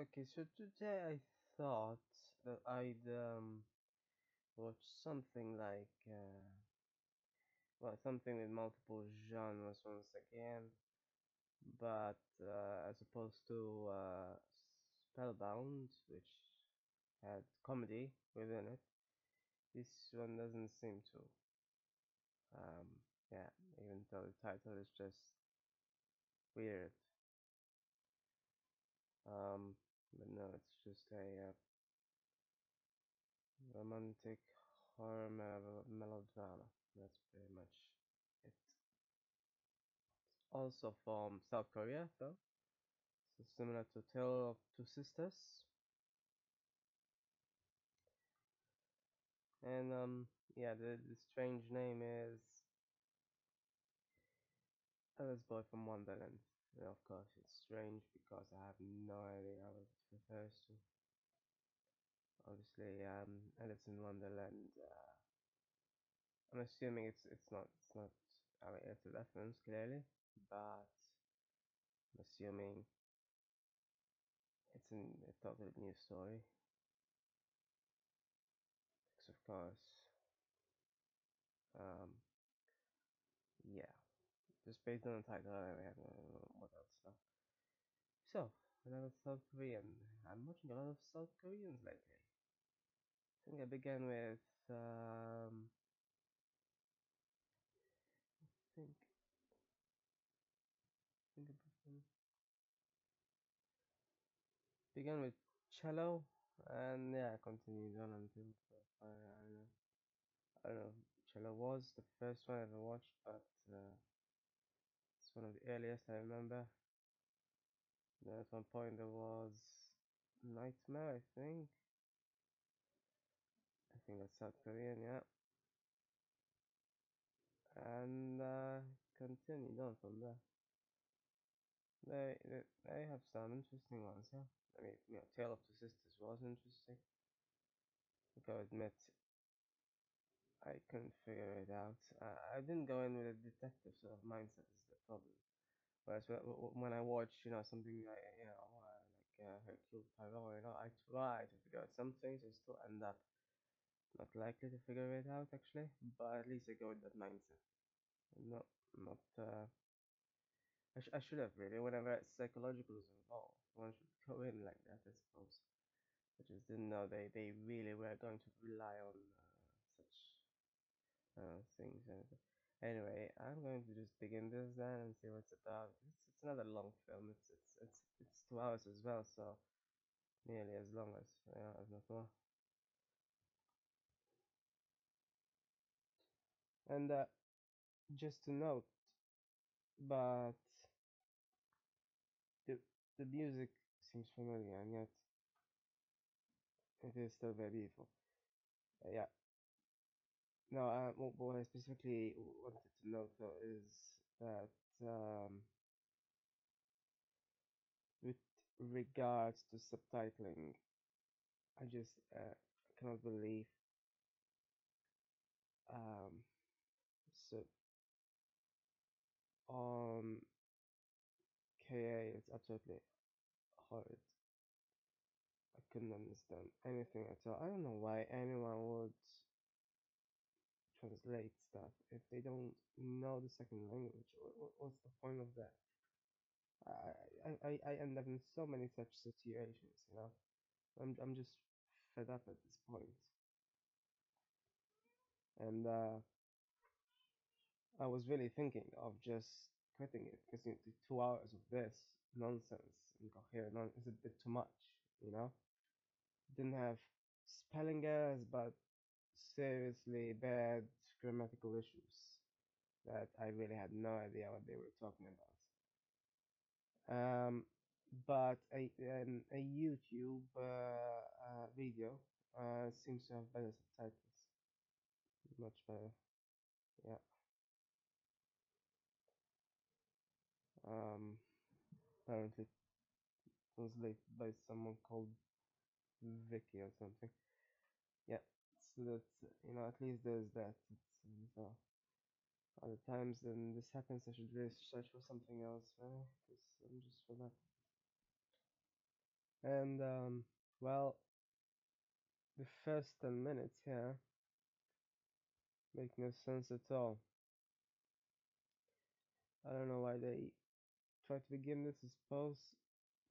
Okay, so today I thought that I'd um, watch something like, uh, well, something with multiple genres once again, but uh, as opposed to uh, Spellbound, which had comedy within it, this one doesn't seem to. Um, yeah, even though the title is just weird. Um, but no, it's just a uh, romantic horror mel- melodrama. That's pretty much it. It's also from South Korea, though. So similar to Tale of Two Sisters. And um, yeah, the, the strange name is Alice Boy from Wonderland. Of course, it's strange because I have no idea what it refers to. Obviously, um, Alice in Wonderland. Uh, I'm assuming it's it's not it's not. I mean, it's a reference clearly, but I'm assuming it's a totally new story. Because of course, um, yeah, just based on the title, I have uh, what else stuff. So, another South Korean. I'm watching a lot of South Koreans lately. I think I began with um, I think I think I began with cello, and yeah, I continued on until I, I don't know. I don't know. Cello was the first one I ever watched, but uh, one of the earliest I remember. Then at one point there was Nightmare, I think. I think that's South Korean, yeah. And uh, continued on from there. They, they they have some interesting ones, yeah. I mean, you know, Tale of Two Sisters was interesting. I admit, I couldn't figure it out. I, I didn't go in with a detective sort of mindset. Problem. Whereas when I watch, you know, something like you know, like uh, Hercule Poirot, you know, I try to figure out some things, I still end up not likely to figure it out actually. But at least I go with that mindset. Not, not. Uh, I, sh I should have really. Whenever psychological is involved, one should go in like that, I suppose. I just didn't know they they really were going to rely on uh, such uh, things. And anyway, I'm going to just begin this then and see what's about. It's, it's another long film. It's it's it's it's two hours as well, so nearly as long as yeah, if not more. And uh, just to note, but the the music seems familiar, and yet it is still very beautiful. Uh, yeah. No, uh, what, I specifically wanted to note though is that um, with regards to subtitling, I just uh, cannot believe um, so on KA it's absolutely horrid. I couldn't understand anything at all. I don't know why anyone would translate stuff if they don't know the second language. What's the point of that? I, I, I end up in so many such situations, you know. I'm, I'm just fed up at this point. And uh, I was really thinking of just quitting it because you know, two hours of this nonsense, incoherent, is a bit too much, you know. Didn't have spelling errors, but seriously bad grammatical issues that I really had no idea what they were talking about. Um, but a a YouTube uh, uh, video uh, seems to have better subtitles, much better. Yeah. Um, apparently translated by someone called Vicky or something. Yeah. So that's you know at least there's that. It's, so other times then this happens, I should really search for something else, I'm just fed up. And um, well, the first ten minutes here make no sense at all. I don't know why they try to begin this. I suppose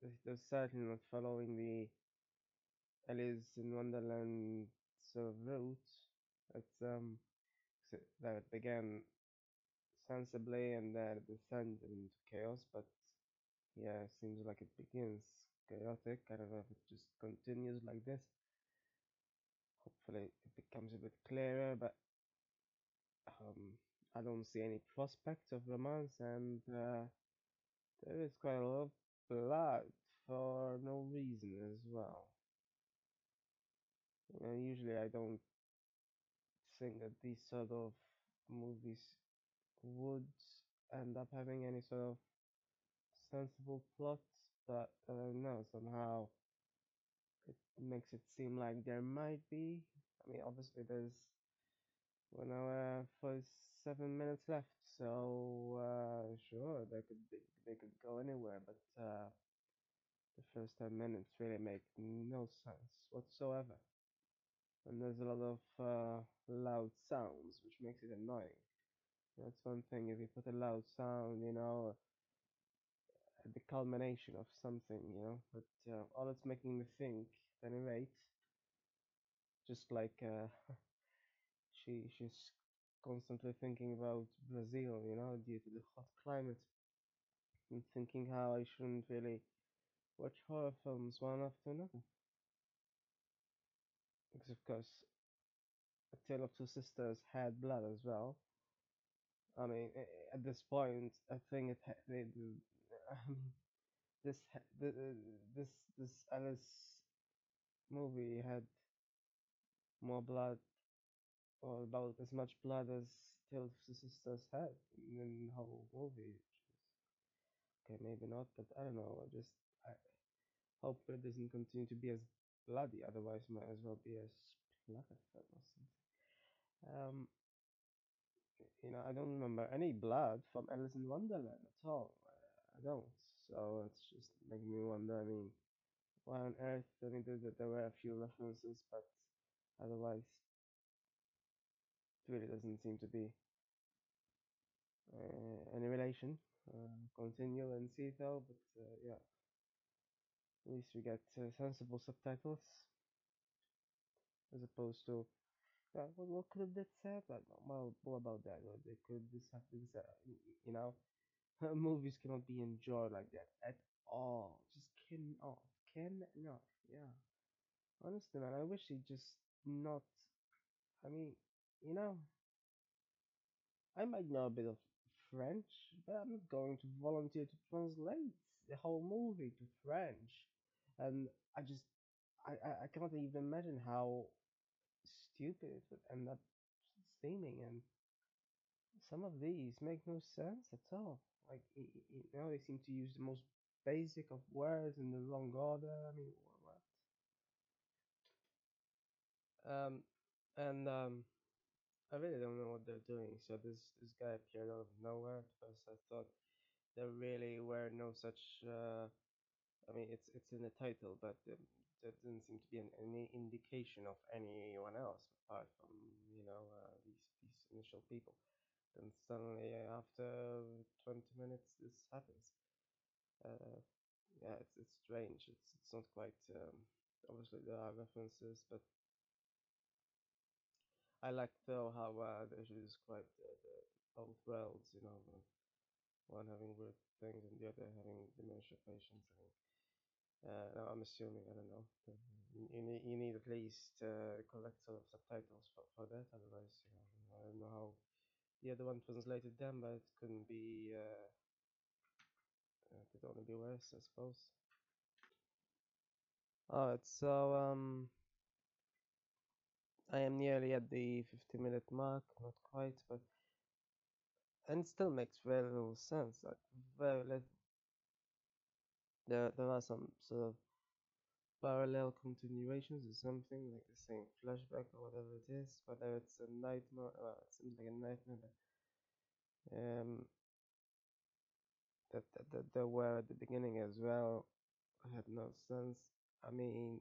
they- they're certainly not following the Alice in Wonderland route. It's um that began sensibly and then it descended into chaos, but yeah, it seems like it begins chaotic. I don't know if it just continues like this. Hopefully it becomes a bit clearer, but um, I don't see any prospect of romance, and uh, there is quite a lot of blood for no reason as well. You know, usually I don't think that these sort of movies would end up having any sort of sensible plots, but I don't know, somehow it makes it seem like there might be. I mean, obviously there's one hour forty-seven minutes left, so uh, sure they could be, they could go anywhere, but uh, the first ten minutes really make no sense whatsoever, and there's a lot of uh, loud sounds, which makes it annoying. That's one thing. If you put a loud sound, you know, at the culmination of something, you know, but uh, all it's making me think, at any rate, just like uh, she she's constantly thinking about Brazil, you know, due to the hot climate, and thinking how I shouldn't really watch horror films one after another. Because of course, A Tale of Two Sisters had blood as well. I mean, at this point, I think it it, um, this the, this this Alice movie had more blood or about as much blood as Tale of Two Sisters had in the whole movie. Okay, maybe not, but I don't know. I just I hope it doesn't continue to be as bloody. Otherwise, might as well be a splatter film or something. Um, you know, I don't remember any blood from Alice in Wonderland at all. I don't. So it's just making me wonder. I mean, why on earth? I mean, there there were a few references, but otherwise, it really doesn't seem to be uh, any relation. Uh, continue and see though, but uh, yeah, at least we get uh, sensible subtitles as opposed to uh, what, could have that said? Like, well, what about that? They could this, y- you know, movies cannot be enjoyed like that at all. Just cannot, cannot. Yeah, honestly, man, I wish they just not. I mean, you know, I might know a bit of French, but I'm not going to volunteer to translate the whole movie to French. And I just, I, I, cannot even imagine how stupid it would end up seeming. And some of these make no sense at all. Like, you know, they seem to use the most basic of words in the wrong order. I mean, what? Um, and um, I really don't know what they're doing. So this this guy appeared out of nowhere. At first, I thought there really were no such. Uh, I mean, it's it's in the title, but um, there doesn't seem to be an, any indication of anyone else apart from you know uh, these these initial people. Then suddenly, after 20 minutes, this happens. Uh, yeah, it's it's strange. It's it's not quite. Um, obviously, there are references, but I like though how uh, they should describe the, the both worlds. You know, one having weird things and the other having dementia patients. I mean, uh, I'm assuming I don't know. You, need you need at least uh, correct sort of subtitles for, for that. Otherwise, you know, I don't know how the other one translated them, but it couldn't be. Uh, uh, could only be worse, I suppose. Alright, so um, I am nearly at the 50 minute mark, not quite, but and it still makes very little sense. Like very. There, there are some sort of parallel continuations or something like the same flashback or whatever it is. Whether it's a nightmare, well, it seems like a nightmare, but um, that that, that there were at the beginning as well had no sense. I mean,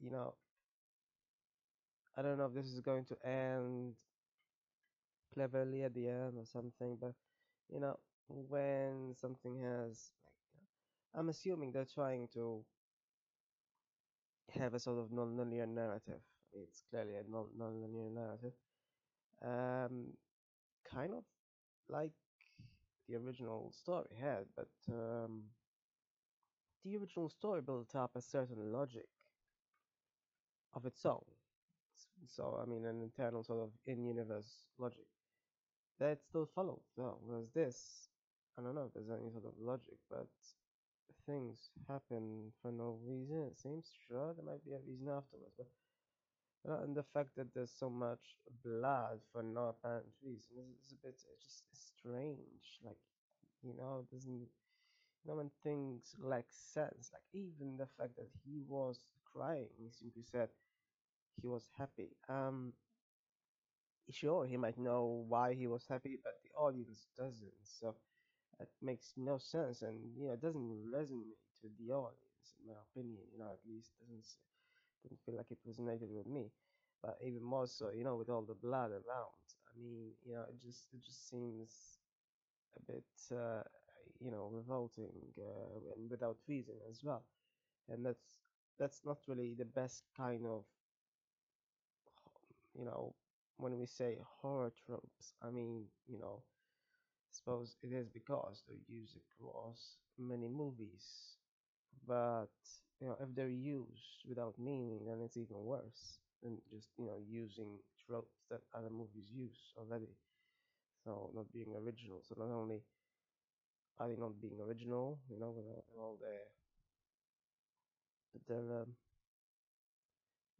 you know, I don't know if this is going to end cleverly at the end or something, but you know, when something has like, I'm assuming they're trying to have a sort of non-linear narrative. It's clearly a non- non-linear narrative. Um, kind of like the original story had, but um, the original story built up a certain logic of its own. So, I mean, an internal sort of in-universe logic that still followed. So, whereas this, I don't know if there's any sort of logic, but things happen for no reason. It seems sure there might be a reason afterwards, but and the fact that there's so much blood for no apparent reason is, a bit it's just strange. Like, you know, doesn't know when things lack sense. Like even the fact that he was crying, he simply said he was happy. Um, sure, he might know why he was happy, but the audience doesn't. So it makes no sense, and you know, it doesn't resonate with the audience, in my opinion. You know, at least doesn't didn't feel like it resonated with me. But even more so, you know, with all the blood around. I mean, you know, it just it just seems a bit, uh, you know, revolting uh, and without reason as well. And that's that's not really the best kind of you know, when we say horror tropes, I mean, you know, suppose it is because they're used across many movies, but you know, if they're used without meaning, then it's even worse than just you know using tropes that other movies use already. So not being original. So not only are they not being original, you know, with all their but they're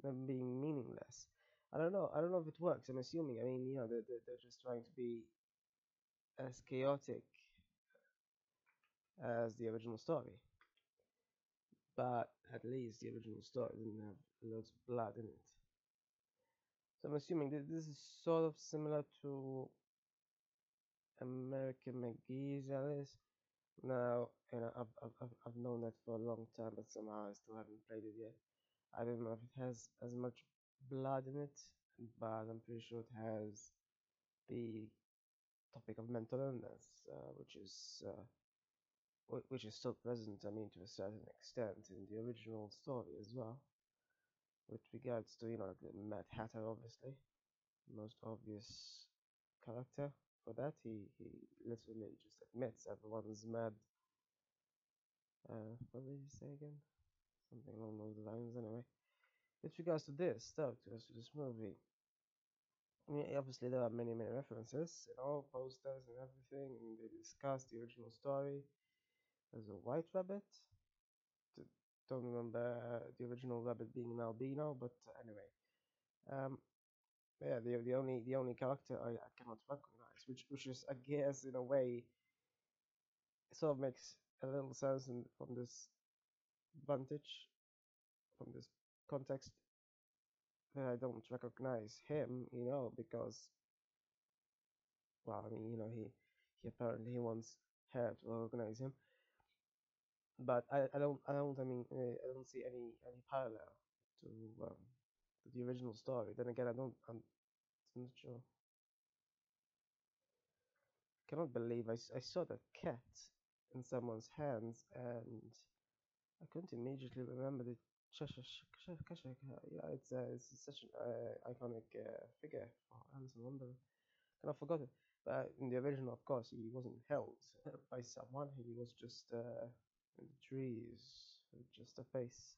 um, being meaningless. I don't know. I don't know if it works. I'm assuming. I mean, you know, they're, they're just trying to be as chaotic as the original story. But at least the original story didn't have loads of blood in it. So I'm assuming that this is sort of similar to American McGee's Alice. Now, I've, I've, I've I've known that for a long time, but somehow I still haven't played it yet. I don't know if it has as much blood in it, but I'm pretty sure it has the topic of mental illness, uh, which is uh, which is still present. I mean, to a certain extent in the original story as well. With regards to you know like Mad Hatter, obviously, most obvious character for that. He he literally just admits everyone's mad. Uh, what did he say again? Something along those lines, anyway. With regards to this, though, to this movie, I mean, obviously there are many many references, you all posters and everything, and they discuss the original story. There's a white rabbit. Don't remember uh, the original rabbit being an albino, but anyway. Um, yeah, the the only the only character I, I cannot recognize, which which is I guess in a way sort of makes a little sense in, from this vantage, from this context that I don't recognize him, you know, because well, I mean, you know, he he apparently he wants her to recognize him, but I, I don't I don't I mean uh, I don't see any any parallel to um to the original story. Then again, I don't I'm, I'm not sure. I Cannot believe I, I saw that cat in someone's hands and I couldn't immediately remember the Cheshire Cheshire Cheshire Cat. Yeah, it's uh, it's such an uh, iconic uh, figure for Alice in Wonderland. Kind of forgot it. But in the original, of course, he wasn't held by someone. He was just uh, in the trees, just a face.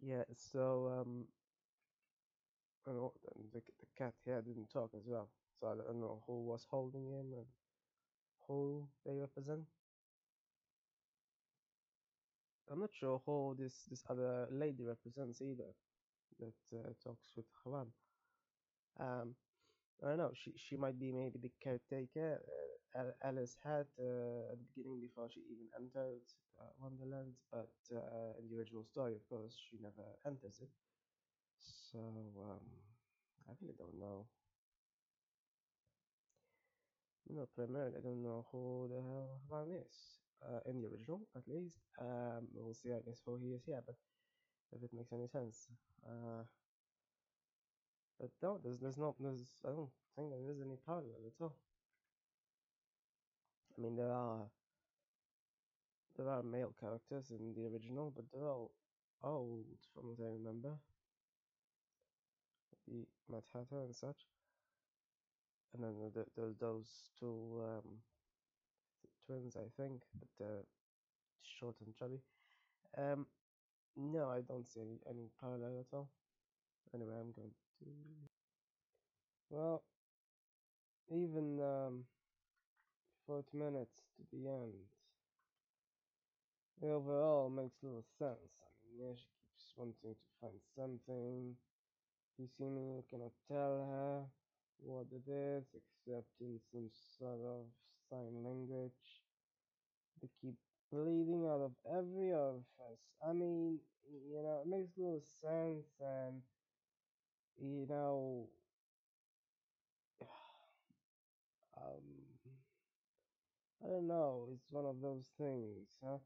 Yeah. So um, and all- and the the cat here didn't talk as well. So I don't know who was holding him and who they represent. I'm not sure who this this other lady represents either. That uh, talks with Juan. Um, I don't know. She she might be maybe the caretaker uh, Alice had uh, at the beginning before she even entered uh, Wonderland, but uh, in the original story, of course, she never enters it. So um, I really don't know. You know, primarily I don't know who the hell Juan is. Uh, in the original at least. Um, we'll see, I guess, he is here, but if it makes any sense. Uh, but no, there's there's not there's I don't think there is any parallel at all. I mean, there are there are male characters in the original, but they're all old from what I remember. The Mad Hatter and such, and then the, the, those two um, twins, I think, but uh, short and chubby. Um, no, I don't see any, any parallel at all. Anyway, I'm going to. Well, even um, 40 minutes to the end. It overall makes little sense. I mean, yeah, she keeps wanting to find something. You see me, you cannot tell her what it is, except in some sort of sign language. They keep bleeding out of every orifice. I mean, you know, it makes little sense, and you know, um, I don't know. It's one of those things, huh?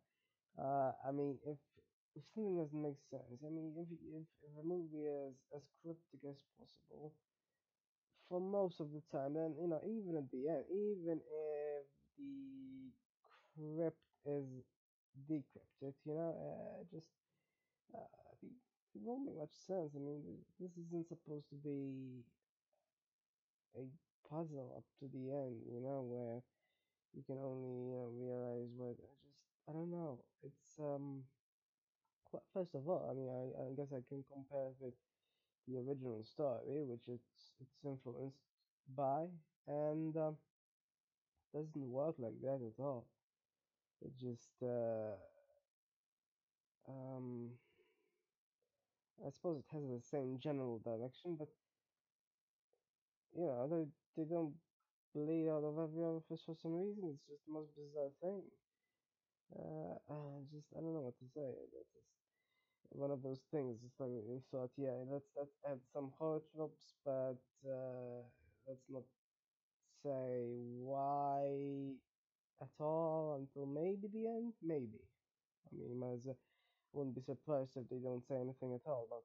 Uh, I mean, if if something doesn't make sense, I mean, if if, if a movie is as cryptic as possible for most of the time, then you know, even at the end, even if the crypt is decrypted, you know, uh, just uh, it, won't make much sense. I mean, this isn't supposed to be a puzzle up to the end, you know, where you can only you know, realize what I just I don't know. It's um first of all, I mean I, I guess I can compare it with the original story, which it's it's influenced by, and um, doesn't work like that at all. It just uh, um I suppose it has the same general direction, but you know they they don't bleed out of every orifice for some reason. It's just the most bizarre thing. Uh, I just I don't know what to say. It's one of those things. It's like we thought, yeah, let's let's add some horror tropes, but uh, let's not say why at all until maybe the end. Maybe. I mean, I wouldn't be surprised if they don't say anything at all about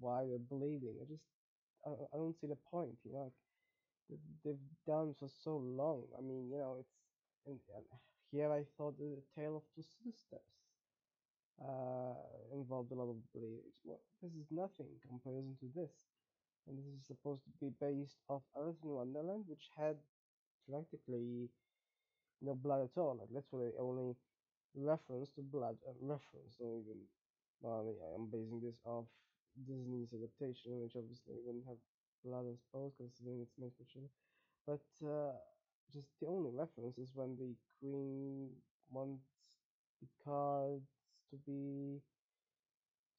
why they're bleeding. I just I, I don't see the point. You know, like they've done for so long. I mean, you know, it's and, and here I thought the tale of two sisters uh, involved a lot of bleeding. Well, this is nothing in comparison to this. And this is supposed to be based off Alice in Wonderland, which had practically no blood at all. Like literally only reference to blood. Uh, reference, not even. Well, I'm basing this off Disney's adaptation, which obviously wouldn't have blood, I suppose, considering it's made for children. But uh, just the only reference is when the queen wants the cards to be,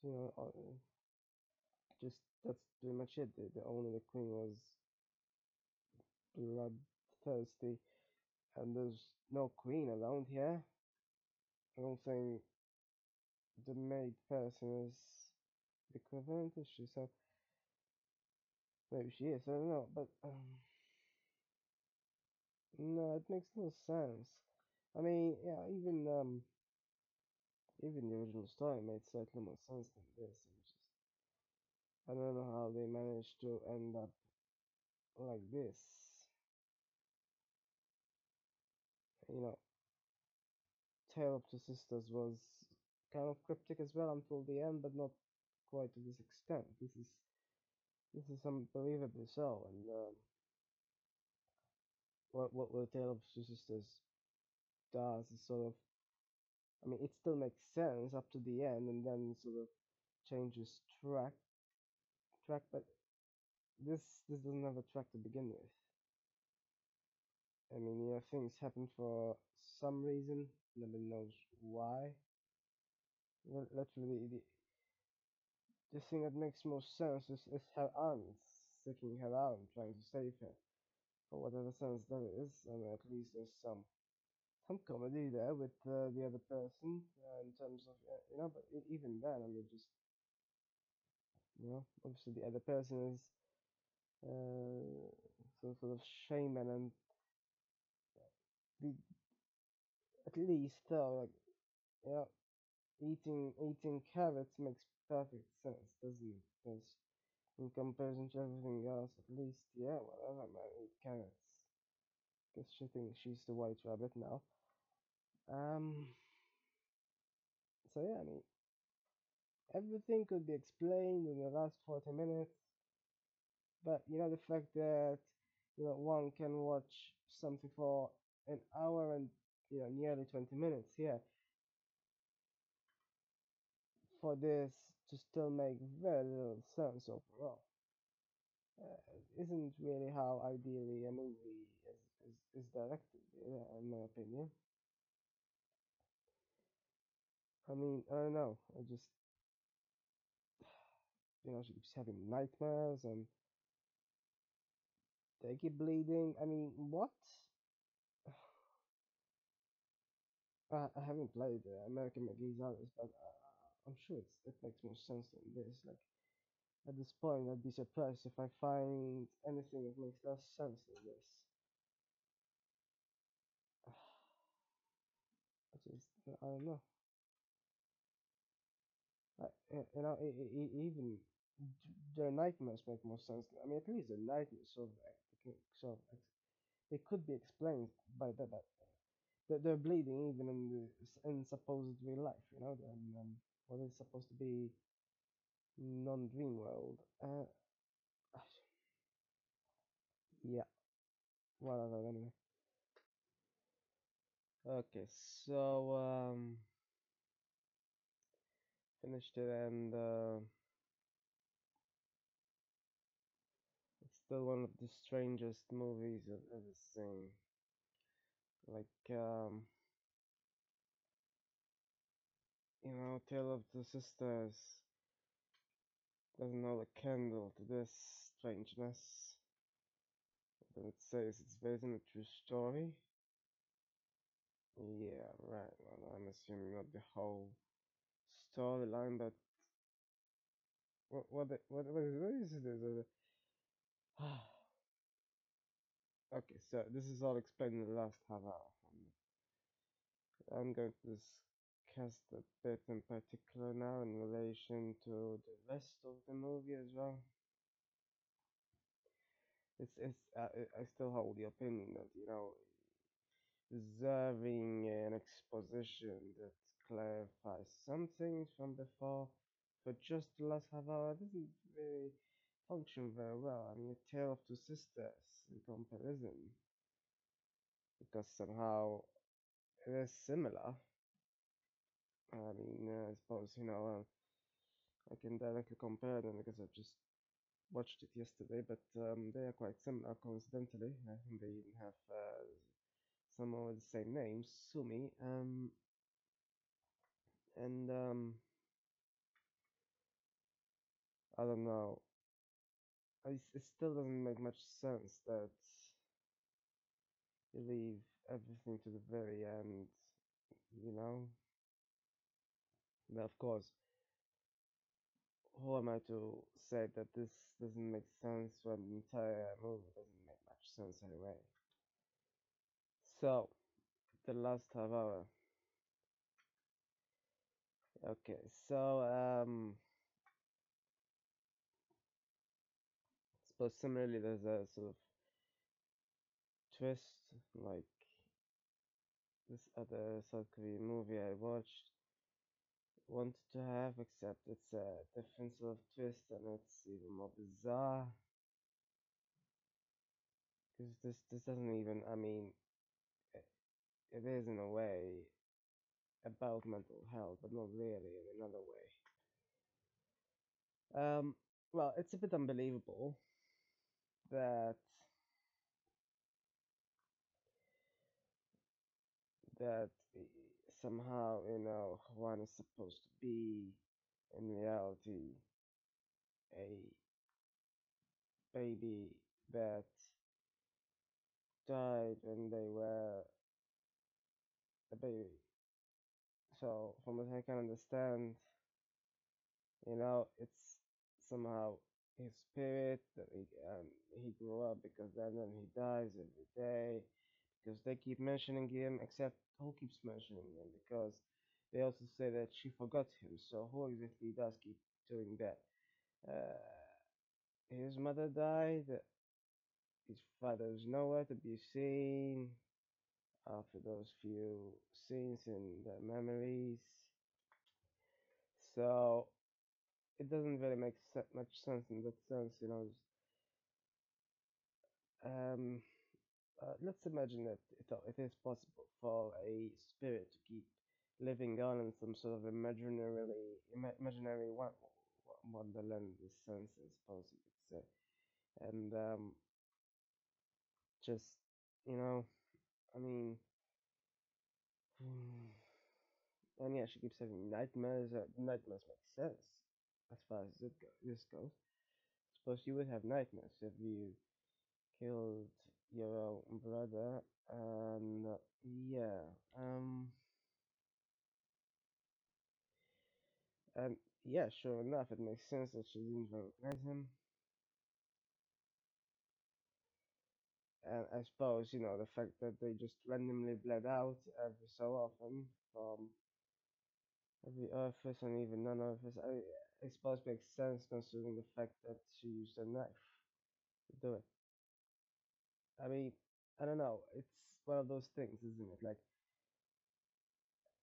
you know, just that's pretty much it. The, the only the queen was bloodthirsty, and there's no queen around here. I don't think the maid person is equivalent, is she? So maybe she is. I don't know, but um, no, it makes no sense. I mean, yeah, even um, even the original story made slightly more sense than this. Just I don't know how they managed to end up like this. You know, Tale of Two Sisters was kind of cryptic as well until the end, but not quite to this extent. This is this is unbelievably so, and um, what what what Tale of Two Sisters does is sort of, I mean, it still makes sense up to the end, and then sort of changes track track, but this this doesn't have a track to begin with. I mean, know, things happen for some reason, nobody knows why. Literally, the, the thing that makes most sense is, is her aunt seeking her out trying to save her. For whatever sense that is, I mean, at least there's some some comedy there with uh, the other person uh, in terms of, uh, you know, but even then, I mean, just, you know, obviously the other person is uh, some sort of shaman and the at least though, like you know, eating eating carrots makes perfect sense, doesn't it? Because in comparison to everything else, at least yeah, whatever man, eat carrots. Guess she thinks she's the white rabbit now. Um. So yeah, I mean, everything could be explained in the last forty minutes, but you know the fact that you know one can watch something for an hour and you know nearly twenty minutes, yeah, for this to still make very little sense overall. Uh, isn't really how ideally a movie is, is, is directed, in my opinion. I mean, I don't know. I just, you know, she keeps having nightmares and they keep bleeding. I mean, what? I, I haven't played American McGee's Alice, but uh, I'm sure it's, it makes more sense than this. Like, at this point, I'd be surprised if I find anything that makes less sense than this. I just, I don't know. You know, it even their nightmares make more sense. I mean, at least the nightmares sort of, sort they could be explained by that. But they're bleeding even in the in supposed real life. You know, and um, what is supposed to be non-dream world. Uh, yeah, whatever. Anyway. Okay, so um, finished it and. Uh, still one of the strangest movies I've ever seen. Like, um, you know, Tale of Two Sisters doesn't hold a candle to this strangeness. Then it says it's based on a true story. Yeah, right. Well, I'm assuming not the whole storyline, but what what what what is what is it? okay, so this is all explained in the last half hour. I'm going to discuss a bit in particular now in relation to the rest of the movie as well. It's, it's uh, I still hold the opinion that you know deserving an exposition that clarifies some things from before, but just the last half hour doesn't really function very well. I mean, a tale of two sisters in comparison, because somehow it is similar I mean, uh, I suppose, you know, uh, I can directly compare them because I've just watched it yesterday, but um, they are quite similar, coincidentally. I think they even have uh, some of the same names, Sumi. Um, and um, I don't know. I, it still doesn't make much sense that you leave everything to the very end, you know? But of course, who am I to say that this doesn't make sense when the entire movie doesn't make much sense anyway? So, the last half hour. Okay, so um, suppose similarly there's a sort of twist like this other South Korean movie I watched wanted to have, except it's a different sort of twist and it's even more bizarre. Because this this doesn't even, I mean, it, it is in a way about mental health, but not really in another way. Um, well, it's a bit unbelievable that that somehow you know Juan is supposed to be in reality a baby that died when they were a baby. So from what I can understand, you know, it's somehow his spirit that he um, he grew up because then when he dies every day because they keep mentioning him, except who keeps mentioning him because they also say that she forgot him. So who exactly does keep doing that? Uh, his mother died. His father is nowhere to be seen after those few scenes in the memories. So it doesn't really make much sense in that sense, you know. Um, uh, let's imagine that it, it is possible for a spirit to keep living on in some sort of imaginary, imaginary wonderland, in sense, I suppose you could say, and um, just you know, I mean, and yeah, she keeps having nightmares. Uh, nightmares make sense as far as it go- this goes. Suppose you would have nightmares if you killed your own brother, and uh, yeah, um, and yeah, sure enough, it makes sense that she didn't recognize him. And I suppose you know the fact that they just randomly bled out every so often from every orifice and even non-orifice. I, I suppose makes sense considering the fact that she used a knife to do it. I mean, I don't know. It's one of those things, isn't it? Like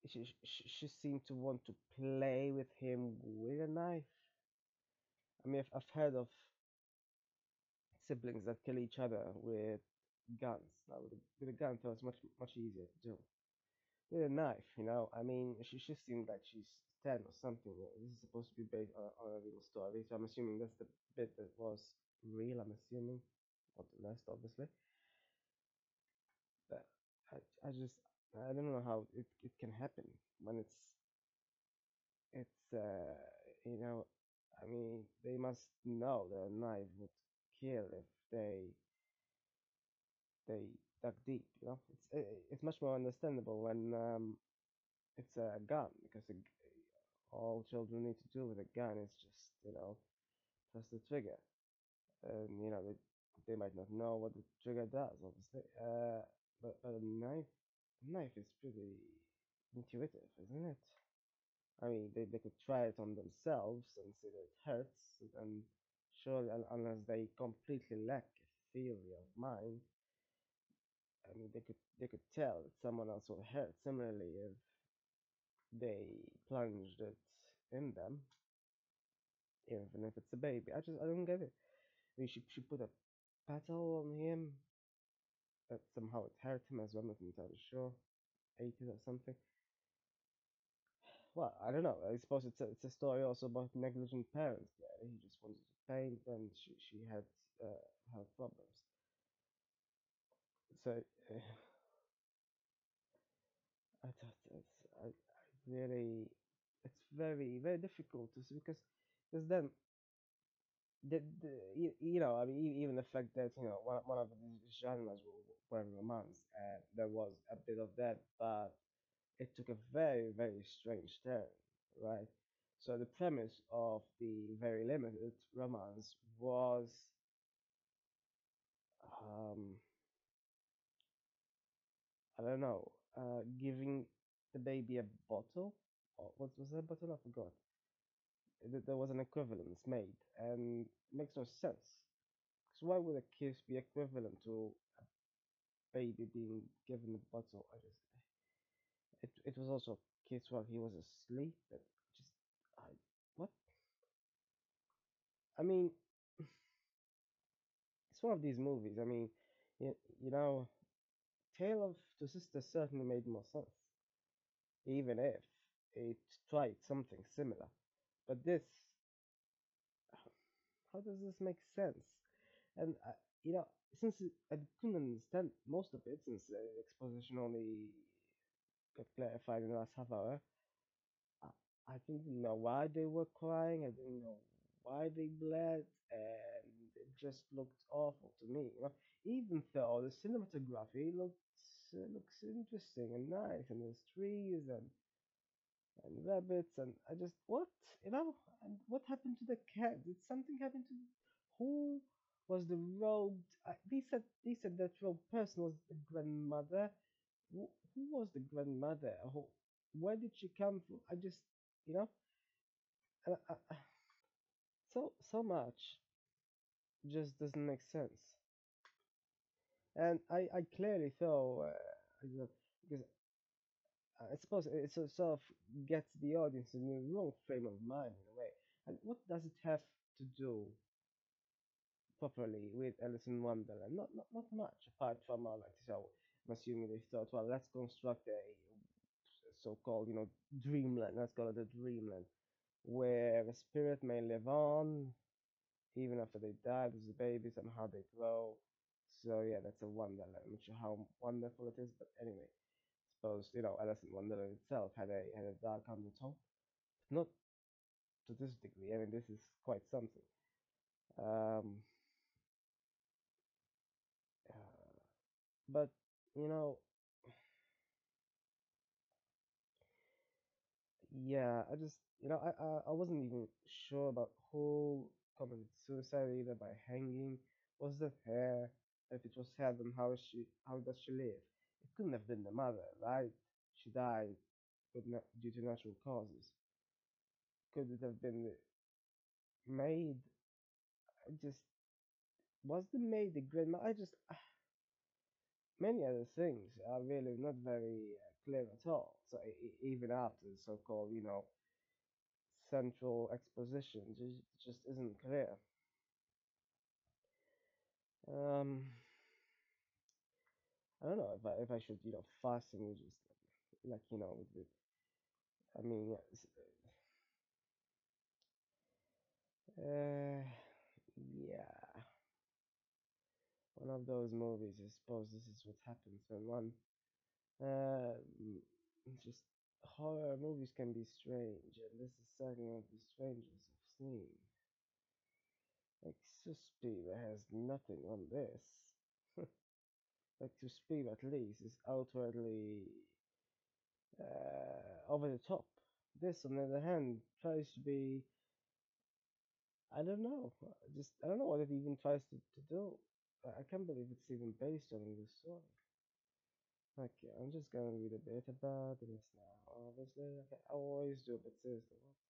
she, she, she seemed to want to play with him with a knife. I mean, I've, I've heard of siblings that kill each other with guns. Now, with a, with a gun, so it's much much easier to do. With a knife, you know. I mean, she she seemed like she's ten or something. This is supposed to be based on, on a real story, so I'm assuming that's the bit that was real. I'm assuming, not the rest, obviously. But I I just I don't know how it, it can happen when it's it's uh you know I mean they must know that a knife would kill if they they dug deep you know? It's it's much more understandable when um it's a gun because a, all children need to do with a gun is just you know press the trigger. And you know they they might not know what the trigger does obviously uh but, a knife knife is pretty intuitive isn't it? I mean, they, they could try it on themselves and see that it hurts, and surely, unless they completely lack a theory of mind, I mean, they could they could tell that someone else will hurt. Similarly, if they plunged it in them, even if it's a baby, I just I don't get it. I mean, she she put a petal on him, that somehow it hurt him as well. I'm not entirely sure, ate it or something well, I don't know. I suppose it's a, it's a story also about negligent parents. There, he just wanted to paint, and she she had uh, health problems. So uh, I thought it's I, I really it's very very difficult to see because because then the, the you, you know I mean even the fact that you know one one of the genres were romance and there was a bit of that but it took a very, very strange turn, right? So the premise of the very limited romance was um, I don't know, uh, giving the baby a bottle. What was that bottle? I forgot. There was an equivalence made, and makes no sense. Because why would a kiss be equivalent to a baby being given a bottle? I just it it was also a kiss while he was asleep. But just I what? I mean, it's one of these movies. I mean, you, you know, Tale of Two Sisters certainly made more sense, even if it tried something similar. But this, how does this make sense? And uh, you know, since I couldn't understand most of it, since the exposition only got clarified in the last half hour, I, I didn't know why they were crying. I didn't know why they bled, and just looked awful to me. You know, even though the cinematography looks uh, looks interesting and nice, and there's trees and and rabbits, and I just what you know, and what happened to the cat? Did something happen to who was the rogue. Uh, they said they said that rogue person was the grandmother. Who, who was the grandmother? Who, where did she come from? I just, you know, so so much just doesn't make sense. And I I clearly thought uh, because I suppose it sort of gets the audience in the wrong frame of mind in a way. And what does it have to do properly with Alice in Wonderland? Not not not much apart from uh, like so. I'm assuming they thought, well, let's construct a so-called you know dreamland. Let's call it a dreamland where a spirit may live on even after they die. There's a baby, somehow they grow. So yeah, that's a wonderland. I'm not sure how wonderful it is, but anyway suppose you know Alice in Wonderland itself had a had a dark undertone, but not to this degree. I mean, this is quite something. Um, uh, but you know, yeah, I just you know I I, I wasn't even sure about who committed suicide either by hanging. Was that her? If it was her, then how is she? How does she live? It couldn't have been the mother, right? She died, but not due to natural causes. Could it have been the maid? I just was the maid the grandma? I just many other things are really not very uh, clear at all. So even after the so-called, you know, central exposition, just just isn't clear. Um, I don't know if I if I should, you know, fasten with just like, you know, with, I mean, yeah, uh, yeah, one of those movies. I suppose this is what happens when one Uh, just horror movies can be strange, and this is certainly one of the strangest I've seen. Like Suspiria has nothing on this. like Suspiria at least is outwardly uh, over the top. This, on the other hand, tries to be. I don't know. Just I don't know what it even tries to, to do. I I can't believe it's even based on this story. Okay, I'm just gonna read a bit about this now. Obviously, I always do, but seriously, what